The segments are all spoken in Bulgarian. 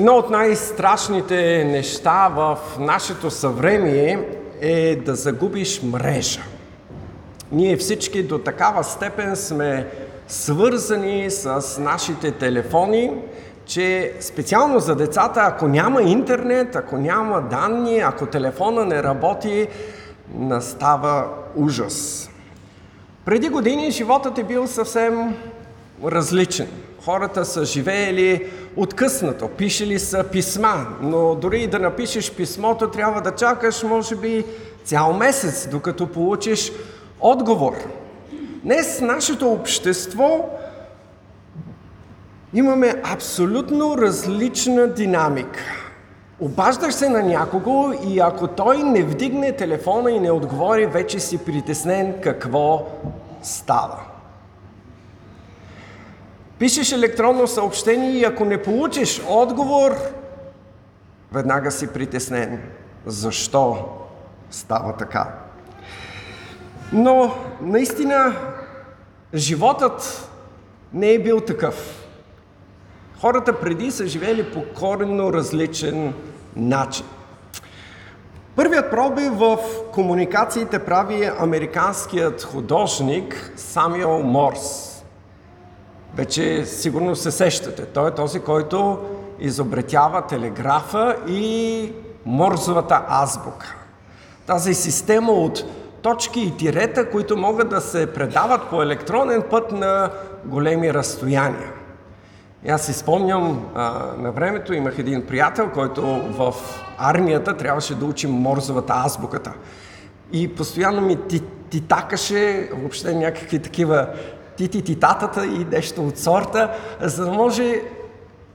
Едно от най-страшните неща в нашето съвремие е да загубиш мрежа. Ние всички до такава степен сме свързани с нашите телефони, че специално за децата, ако няма интернет, ако няма данни, ако телефона не работи, настава ужас. Преди години животът е бил съвсем различен. Хората са живеели откъснато, пишели са писма, но дори да напишеш писмото, трябва да чакаш, може би, цял месец, докато получиш отговор. Днес нашето общество имаме абсолютно различна динамика. Обаждаш се на някого и ако той не вдигне телефона и не отговори, вече си притеснен какво става. Пишеш електронно съобщение и ако не получиш отговор, веднага си притеснен. Защо става така? Но наистина животът не е бил такъв. Хората преди са живели по коренно различен начин. Първият пробив в комуникациите прави американският художник Самюел Морс. Вече сигурно се сещате. Той е този, който изобретява телеграфа и морзовата азбука. Тази система от точки и тирета, които могат да се предават по електронен път на големи разстояния. И аз си спомням, а, на времето имах един приятел, който в армията трябваше да учи морзовата азбуката. И постоянно ми титакаше въобще някакви такива тити-титатата и нещо от сорта, за да може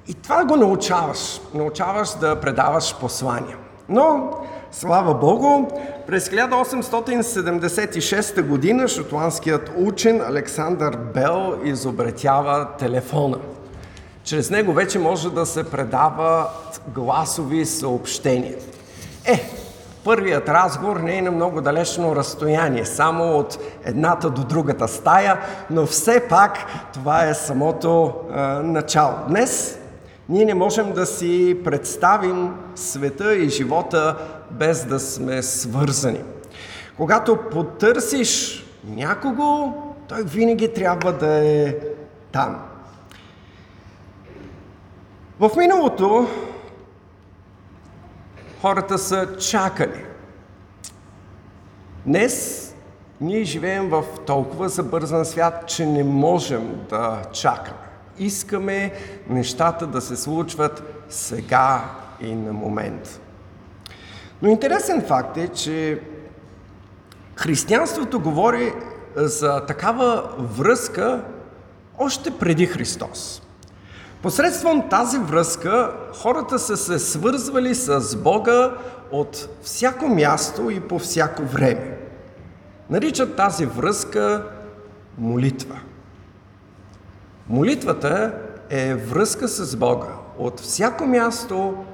и това го научаваш. Научаваш да предаваш послания. Но, слава Богу, през 1876 година шотландският учен Александър Бел изобретява телефона. Чрез него вече може да се предават гласови съобщения. Е, Първият разговор не е на много далечно разстояние, само от едната до другата стая, но все пак това е самото а, начало. Днес ние не можем да си представим света и живота без да сме свързани. Когато потърсиш някого, той винаги трябва да е там. В миналото хората са чакали. Днес ние живеем в толкова забързан свят, че не можем да чакаме. Искаме нещата да се случват сега и на момент. Но интересен факт е, че християнството говори за такава връзка още преди Христос. Посредством тази връзка хората са се свързвали с Бога от всяко място и по всяко време. Наричат тази връзка молитва. Молитвата е връзка с Бога от всяко място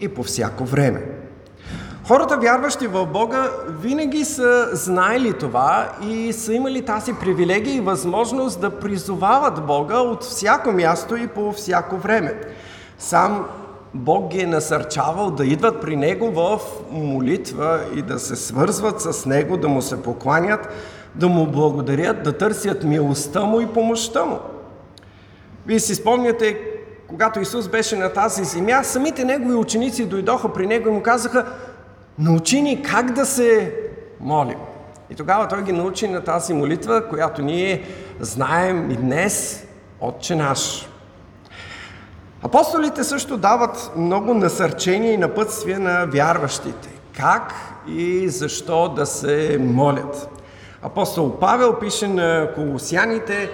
и по всяко време. Хората, вярващи в Бога, винаги са знаели това и са имали тази привилегия и възможност да призовават Бога от всяко място и по всяко време. Сам Бог ги е насърчавал да идват при Него в молитва и да се свързват с Него, да Му се покланят, да Му благодарят, да търсят милостта Му и помощта Му. Вие си спомняте, когато Исус беше на тази земя, самите Негови ученици дойдоха при Него и Му казаха – научи ни как да се молим. И тогава той ги научи на тази молитва, която ние знаем и днес, Отче наш. Апостолите също дават много насърчения и напътствия на вярващите. Как и защо да се молят. Апостол Павел пише на колосяните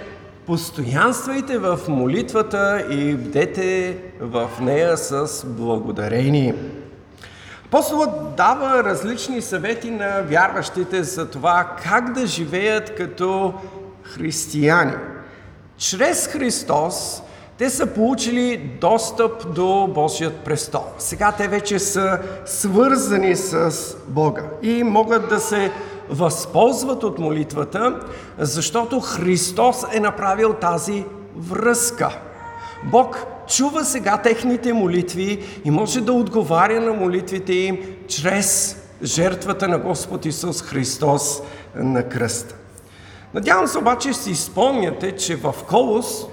Постоянствайте в молитвата и бдете в нея с благодарение. Апостолът дава различни съвети на вярващите за това как да живеят като християни. Чрез Христос те са получили достъп до Божият престол. Сега те вече са свързани с Бога и могат да се възползват от молитвата, защото Христос е направил тази връзка. Бог чува сега техните молитви и може да отговаря на молитвите им чрез жертвата на Господ Исус Христос на кръста. Надявам се обаче си спомняте, че в Колос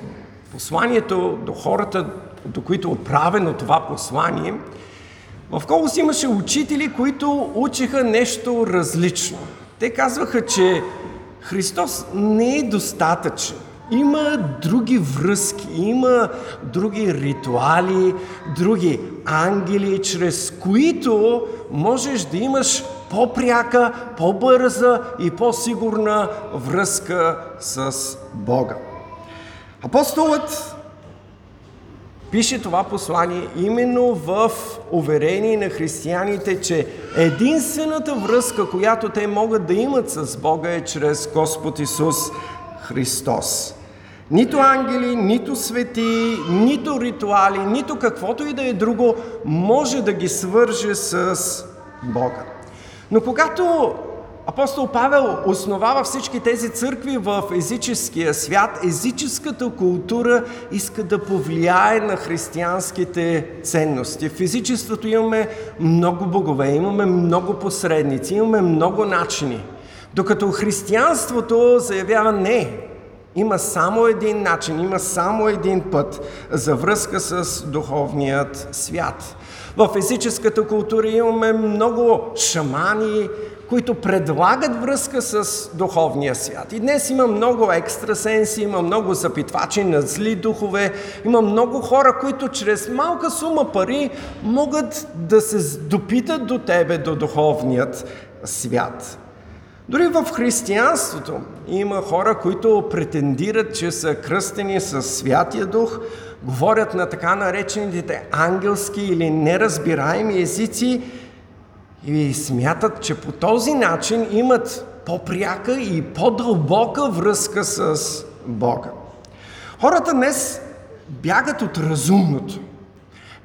посланието до хората, до които е отправено това послание, в Колос имаше учители, които учиха нещо различно. Те казваха, че Христос не е достатъчен. Има други връзки, има други ритуали, други ангели, чрез които можеш да имаш по-пряка, по-бърза и по-сигурна връзка с Бога. Апостолът пише това послание именно в уверение на християните, че единствената връзка, която те могат да имат с Бога е чрез Господ Исус Христос. Нито ангели, нито свети, нито ритуали, нито каквото и да е друго може да ги свърже с Бога. Но когато апостол Павел основава всички тези църкви в езическия свят, езическата култура иска да повлияе на християнските ценности. В езичеството имаме много богове, имаме много посредници, имаме много начини. Докато християнството заявява не, има само един начин, има само един път за връзка с духовният свят. В физическата култура имаме много шамани, които предлагат връзка с духовния свят. И днес има много екстрасенси, има много запитвачи на зли духове, има много хора, които чрез малка сума пари могат да се допитат до тебе, до духовният свят. Дори в християнството има хора, които претендират, че са кръстени с Святия Дух, говорят на така наречените ангелски или неразбираеми езици и смятат, че по този начин имат по-пряка и по-дълбока връзка с Бога. Хората днес бягат от разумното.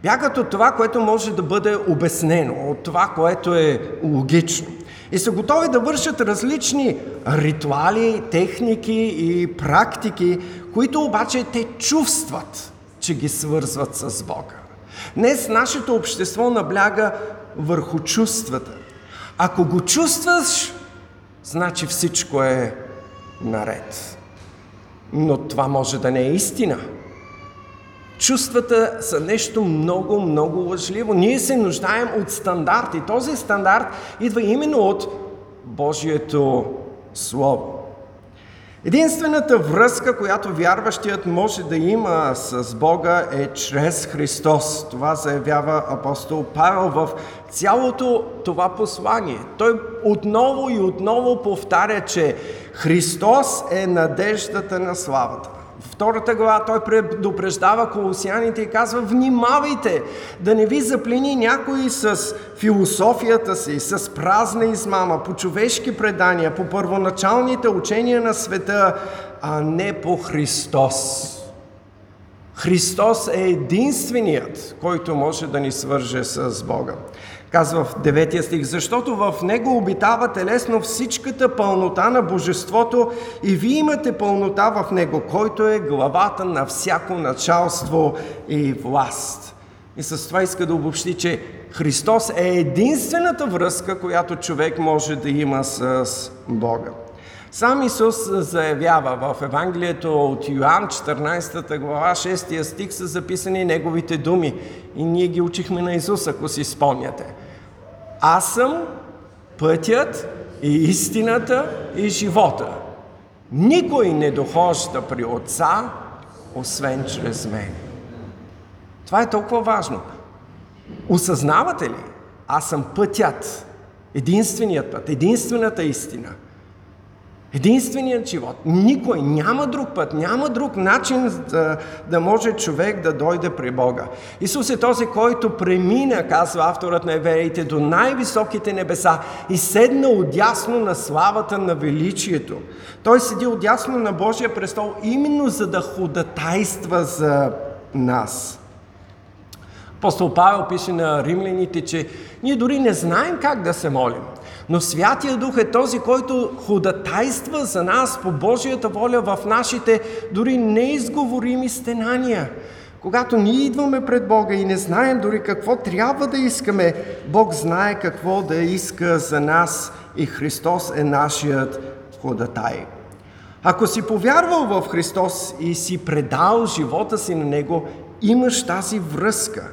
Бягат от това, което може да бъде обяснено, от това, което е логично. И са готови да вършат различни ритуали, техники и практики, които обаче те чувстват, че ги свързват с Бога. Днес нашето общество набляга върху чувствата. Ако го чувстваш, значи всичко е наред. Но това може да не е истина. Чувствата са нещо много, много лъжливо. Ние се нуждаем от стандарт и този стандарт идва именно от Божието Слово. Единствената връзка, която вярващият може да има с Бога е чрез Христос. Това заявява апостол Павел в цялото това послание. Той отново и отново повтаря, че Христос е надеждата на славата втората глава той предупреждава колосяните и казва, внимавайте да не ви заплени някой с философията си, с празна измама, по човешки предания, по първоначалните учения на света, а не по Христос. Христос е единственият, който може да ни свърже с Бога. Казва в 9 стих, защото в Него обитава телесно всичката пълнота на Божеството и вие имате пълнота в Него, който е главата на всяко началство и власт. И с това иска да обобщи, че Христос е единствената връзка, която човек може да има с Бога. Сам Исус заявява в Евангелието от Йоанн, 14 глава, 6 стих са записани неговите думи. И ние ги учихме на Исус, ако си спомняте. Аз съм пътят и истината и живота. Никой не дохожда при Отца, освен чрез мен. Това е толкова важно. Осъзнавате ли? Аз съм пътят, единственият път, единствената истина – Единственият живот. Никой, няма друг път, няма друг начин да, да може човек да дойде при Бога. Исус е този, който премина, казва авторът на Евреите, до най-високите небеса и седна отясно на славата на величието. Той седи отясно на Божия престол именно за да ходатайства за нас. Апостол Павел пише на римляните, че ние дори не знаем как да се молим. Но Святия Дух е този, който ходатайства за нас по Божията воля в нашите дори неизговорими стенания. Когато ние идваме пред Бога и не знаем дори какво трябва да искаме, Бог знае какво да иска за нас и Христос е нашият ходатай. Ако си повярвал в Христос и си предал живота си на Него, имаш тази връзка.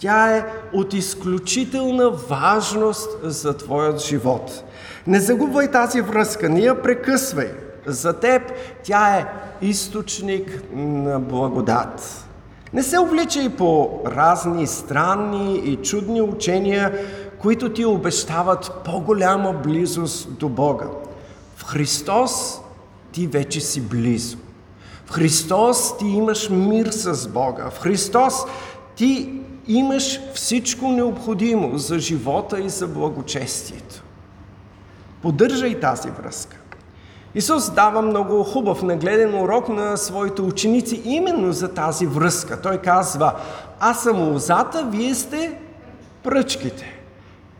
Тя е от изключителна важност за твоят живот. Не загубвай тази връзка, не я прекъсвай. За теб тя е източник на благодат. Не се увличай по разни странни и чудни учения, които ти обещават по-голяма близост до Бога. В Христос ти вече си близо. В Христос ти имаш мир с Бога. В Христос ти имаш всичко необходимо за живота и за благочестието. Поддържай тази връзка. Исус дава много хубав нагледен урок на своите ученици именно за тази връзка. Той казва, аз съм лозата, вие сте пръчките.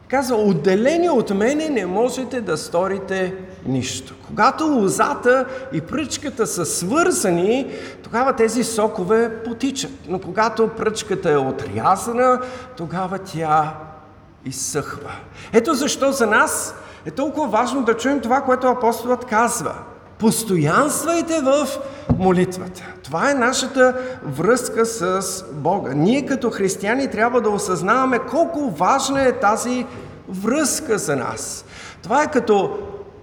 Казва, отделени от мене не можете да сторите нищо. Когато лозата и пръчката са свързани, тогава тези сокове потичат. Но когато пръчката е отрязана, тогава тя изсъхва. Ето защо за нас е толкова важно да чуем това, което апостолът казва. Постоянствайте в молитвата. Това е нашата връзка с Бога. Ние като християни трябва да осъзнаваме колко важна е тази връзка за нас. Това е като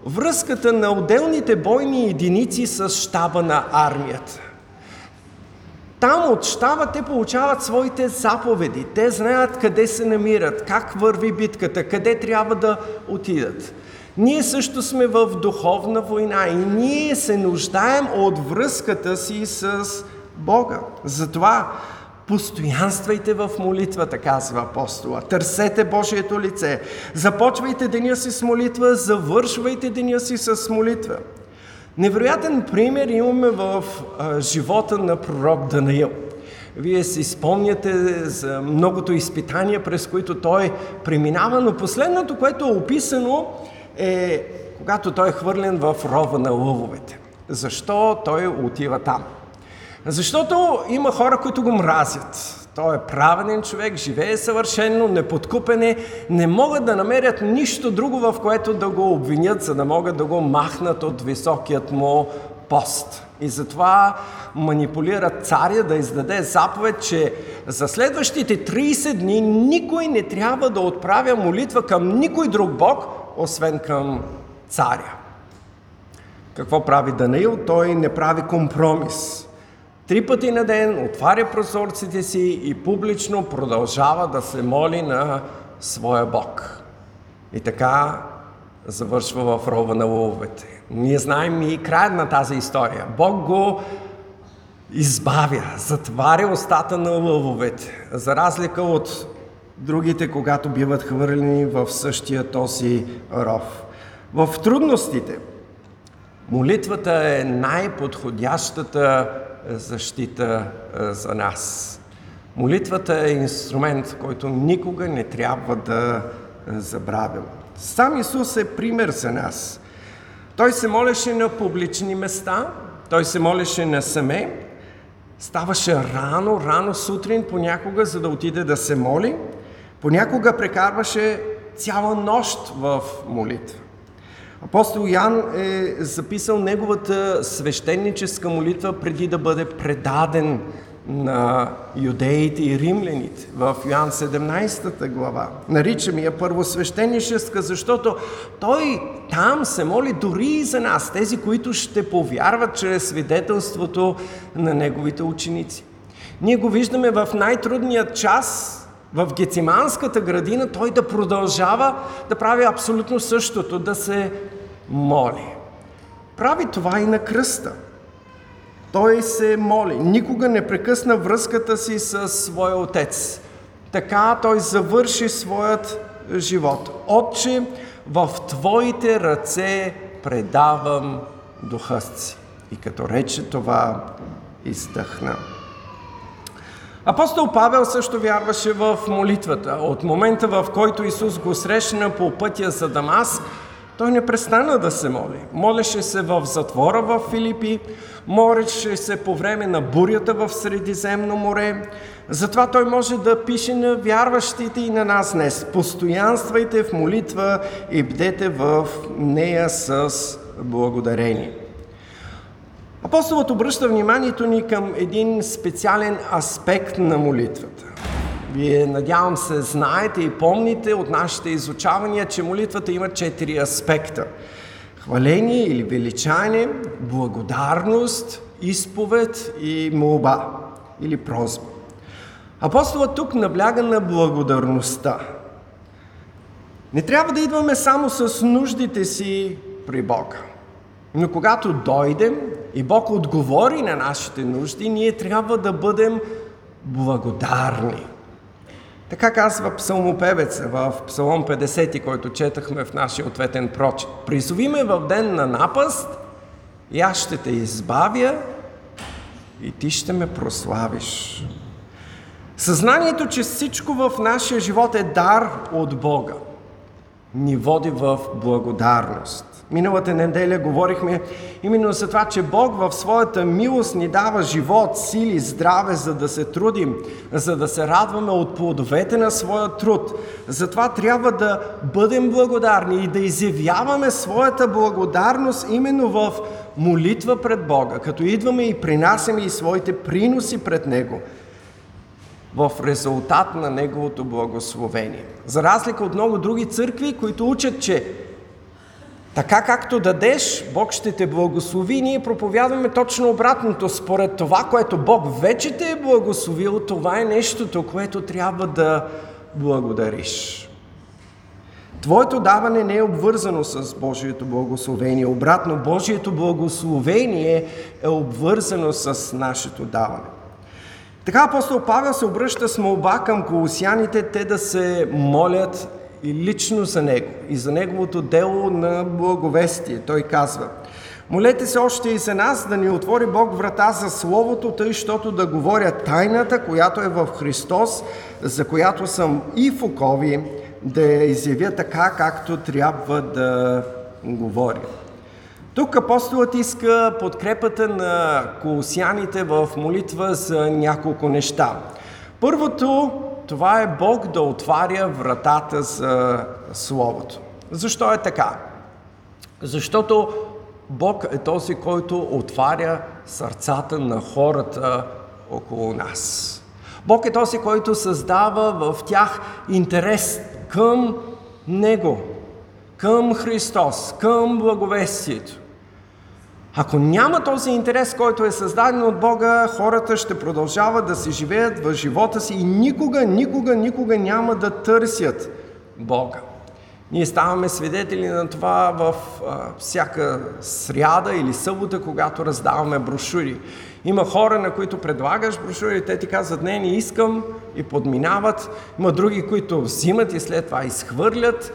връзката на отделните бойни единици с щаба на армията. Там от щаба те получават своите заповеди. Те знаят къде се намират, как върви битката, къде трябва да отидат. Ние също сме в духовна война и ние се нуждаем от връзката си с Бога. Затова Постоянствайте в молитвата, казва апостола. Търсете Божието лице. Започвайте деня си с молитва, завършвайте деня си с молитва. Невероятен пример имаме в а, живота на пророк Данаил. Вие си спомняте за многото изпитания, през които той преминава, но последното, което е описано, е когато той е хвърлен в рова на лъвовете. Защо той отива там? Защото има хора, които го мразят. Той е праведен човек, живее съвършенно, неподкупен е, не могат да намерят нищо друго, в което да го обвинят, за да могат да го махнат от високият му пост. И затова манипулират царя да издаде заповед, че за следващите 30 дни никой не трябва да отправя молитва към никой друг Бог, освен към царя. Какво прави Данаил? Той не прави компромис. Три пъти на ден отваря прозорците си и публично продължава да се моли на своя Бог. И така завършва в рова на лъвовете. Ние знаем и края на тази история. Бог го избавя, затваря устата на лъвовете, за разлика от другите, когато биват хвърлени в същия този ров. В трудностите молитвата е най-подходящата защита за нас. Молитвата е инструмент, който никога не трябва да забравим. Сам Исус е пример за нас. Той се молеше на публични места, той се молеше на саме, ставаше рано, рано сутрин понякога, за да отиде да се моли, понякога прекарваше цяла нощ в молитва. Апостол Ян е записал неговата свещеническа молитва преди да бъде предаден на юдеите и римляните в Йоан 17 глава. Наричаме я първосвещеническа, защото той там се моли дори и за нас, тези, които ще повярват чрез свидетелството на неговите ученици. Ние го виждаме в най-трудният час в Гециманската градина, той да продължава да прави абсолютно същото, да се моли. Прави това и на кръста. Той се моли. Никога не прекъсна връзката си с своя отец. Така той завърши своят живот. Отче, в Твоите ръце предавам духа си. И като рече това, издъхна. Апостол Павел също вярваше в молитвата. От момента, в който Исус го срещна по пътя за Дамаск, Той не престана да се моли. Молеше се в затвора в Филипи, молеше се по време на бурята в Средиземно море. Затова той може да пише на вярващите и на нас днес. Постоянствайте в молитва и бдете в нея с благодарение. Апостолът обръща вниманието ни към един специален аспект на молитвата. Вие, надявам се, знаете и помните от нашите изучавания, че молитвата има четири аспекта. Хваление или величание, благодарност, изповед и молба или прозба. Апостолът тук набляга на благодарността. Не трябва да идваме само с нуждите си при Бога. Но когато дойдем и Бог отговори на нашите нужди, ние трябва да бъдем благодарни. Така казва псалмопевеца в Псалом 50, който четахме в нашия ответен прочет. Призови ме в ден на напаст и аз ще те избавя и ти ще ме прославиш. Съзнанието, че всичко в нашия живот е дар от Бога, ни води в благодарност. Миналата неделя говорихме именно за това, че Бог в своята милост ни дава живот, сили, здраве, за да се трудим, за да се радваме от плодовете на своя труд. Затова трябва да бъдем благодарни и да изявяваме своята благодарност именно в молитва пред Бога, като идваме и принасяме и своите приноси пред Него в резултат на Неговото благословение. За разлика от много други църкви, които учат, че така както дадеш, Бог ще те благослови. Ние проповядваме точно обратното. Според това, което Бог вече те е благословил, това е нещото, което трябва да благодариш. Твоето даване не е обвързано с Божието благословение. Обратно, Божието благословение е обвързано с нашето даване. Така апостол Павел се обръща с молба към колосяните те да се молят и лично за него и за неговото дело на благовестие. Той казва, Молете се още и за нас да ни отвори Бог врата за Словото, тъй, щото да говоря тайната, която е в Христос, за която съм и в окови, да я изявя така, както трябва да говоря. Тук апостолът иска подкрепата на колосяните в молитва за няколко неща. Първото това е Бог да отваря вратата за Словото. Защо е така? Защото Бог е този, който отваря сърцата на хората около нас. Бог е този, който създава в тях интерес към Него, към Христос, към благовестието. Ако няма този интерес, който е създаден от Бога, хората ще продължават да си живеят в живота си и никога, никога, никога няма да търсят Бога. Ние ставаме свидетели на това в а, всяка сряда или събота, когато раздаваме брошури. Има хора, на които предлагаш брошури, те ти казват, не, не искам и подминават. Има други, които взимат и след това изхвърлят.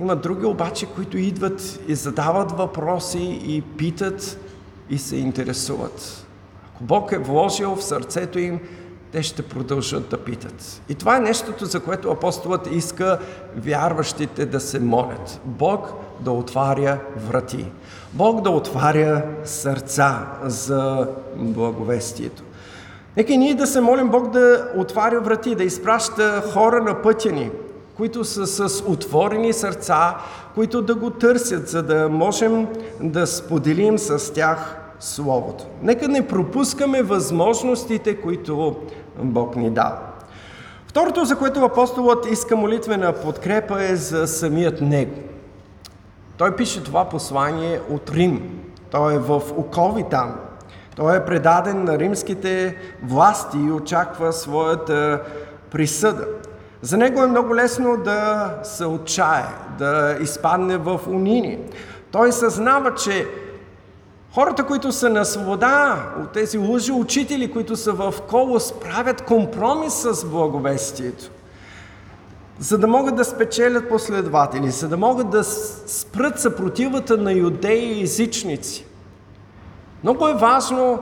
Има други обаче, които идват и задават въпроси и питат и се интересуват. Ако Бог е вложил в сърцето им, те ще продължат да питат. И това е нещото, за което апостолът иска вярващите да се молят. Бог да отваря врати. Бог да отваря сърца за благовестието. Нека ние да се молим Бог да отваря врати, да изпраща хора на пътя ни, които са с отворени сърца, които да го търсят, за да можем да споделим с тях Словото. Нека не пропускаме възможностите, които Бог ни дава. Второто, за което апостолът иска молитвена подкрепа е за самият него. Той пише това послание от Рим. Той е в окови там. Той е предаден на римските власти и очаква своята присъда. За него е много лесно да се отчае, да изпадне в унини. Той съзнава, че хората, които са на свобода от тези лъжи учители, които са в колос, правят компромис с благовестието, за да могат да спечелят последователи, за да могат да спрат съпротивата на юдеи и езичници. Много е важно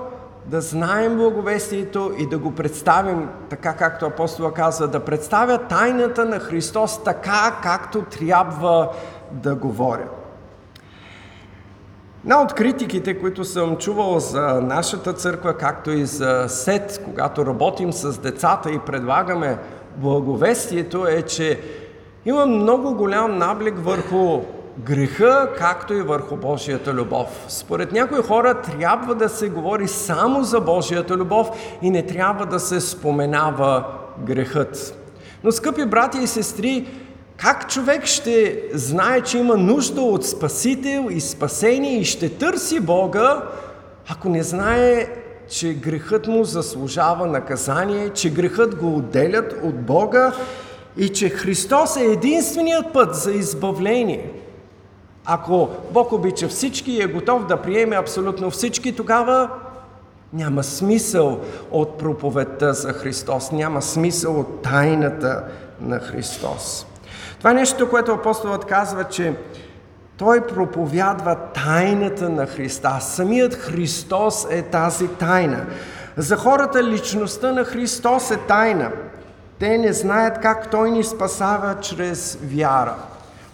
да знаем благовестието и да го представим така, както апостола казва, да представя тайната на Христос така, както трябва да говоря. Една от критиките, които съм чувал за нашата църква, както и за СЕТ, когато работим с децата и предлагаме благовестието, е, че има много голям наблик върху греха, както и върху Божията любов. Според някои хора трябва да се говори само за Божията любов и не трябва да се споменава грехът. Но, скъпи брати и сестри, как човек ще знае, че има нужда от Спасител и спасение и ще търси Бога, ако не знае, че грехът му заслужава наказание, че грехът го отделят от Бога и че Христос е единственият път за избавление. Ако Бог обича всички и е готов да приеме абсолютно всички, тогава няма смисъл от проповедта за Христос, няма смисъл от тайната на Христос. Това е нещо, което апостолът казва, че той проповядва тайната на Христа. Самият Христос е тази тайна. За хората личността на Христос е тайна. Те не знаят как Той ни спасава чрез вяра.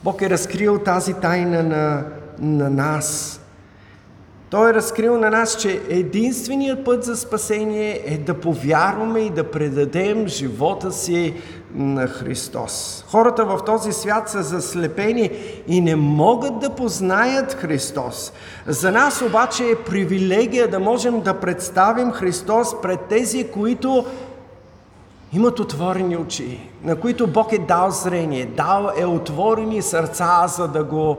Бог е разкрил тази тайна на, на нас. Той е разкрил на нас, че единственият път за спасение е да повярваме и да предадем живота си на Христос. Хората в този свят са заслепени и не могат да познаят Христос. За нас обаче е привилегия да можем да представим Христос пред тези, които имат отворени очи, на които Бог е дал зрение, дал е отворени сърца, за да го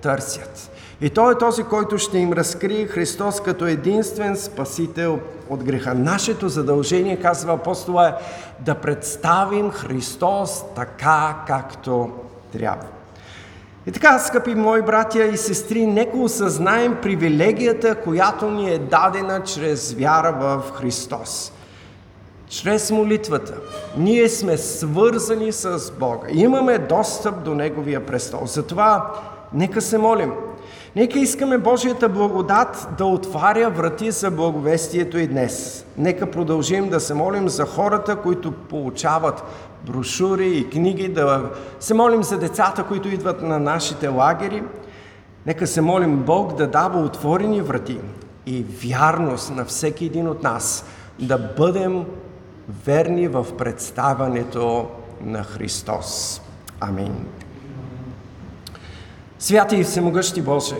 търсят. И Той е този, който ще им разкрие Христос като единствен спасител от греха. Нашето задължение, казва апостола, е да представим Христос така, както трябва. И така, скъпи мои братя и сестри, нека осъзнаем привилегията, която ни е дадена чрез вяра в Христос. Чрез молитвата ние сме свързани с Бога. Имаме достъп до Неговия престол. Затова нека се молим. Нека искаме Божията благодат да отваря врати за благовестието и днес. Нека продължим да се молим за хората, които получават брошури и книги, да се молим за децата, които идват на нашите лагери. Нека се молим Бог да дава отворени врати и вярност на всеки един от нас да бъдем верни в представането на Христос. Амин. Святи и всемогъщи Боже,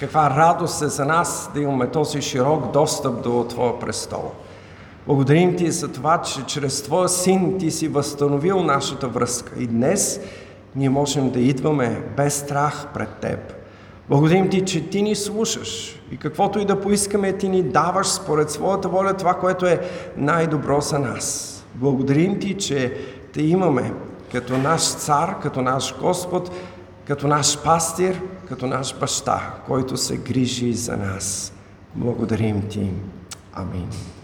каква радост е за нас да имаме този широк достъп до Твоя престол. Благодарим Ти за това, че чрез Твоя Син Ти си възстановил нашата връзка и днес ние можем да идваме без страх пред Теб. Благодарим Ти, че Ти ни слушаш и каквото и да поискаме, Ти ни даваш според своята воля това, което е най-добро за нас. Благодарим Ти, че Те имаме като наш цар, като наш Господ, като наш пастир, като наш баща, който се грижи за нас. Благодарим Ти. Амин.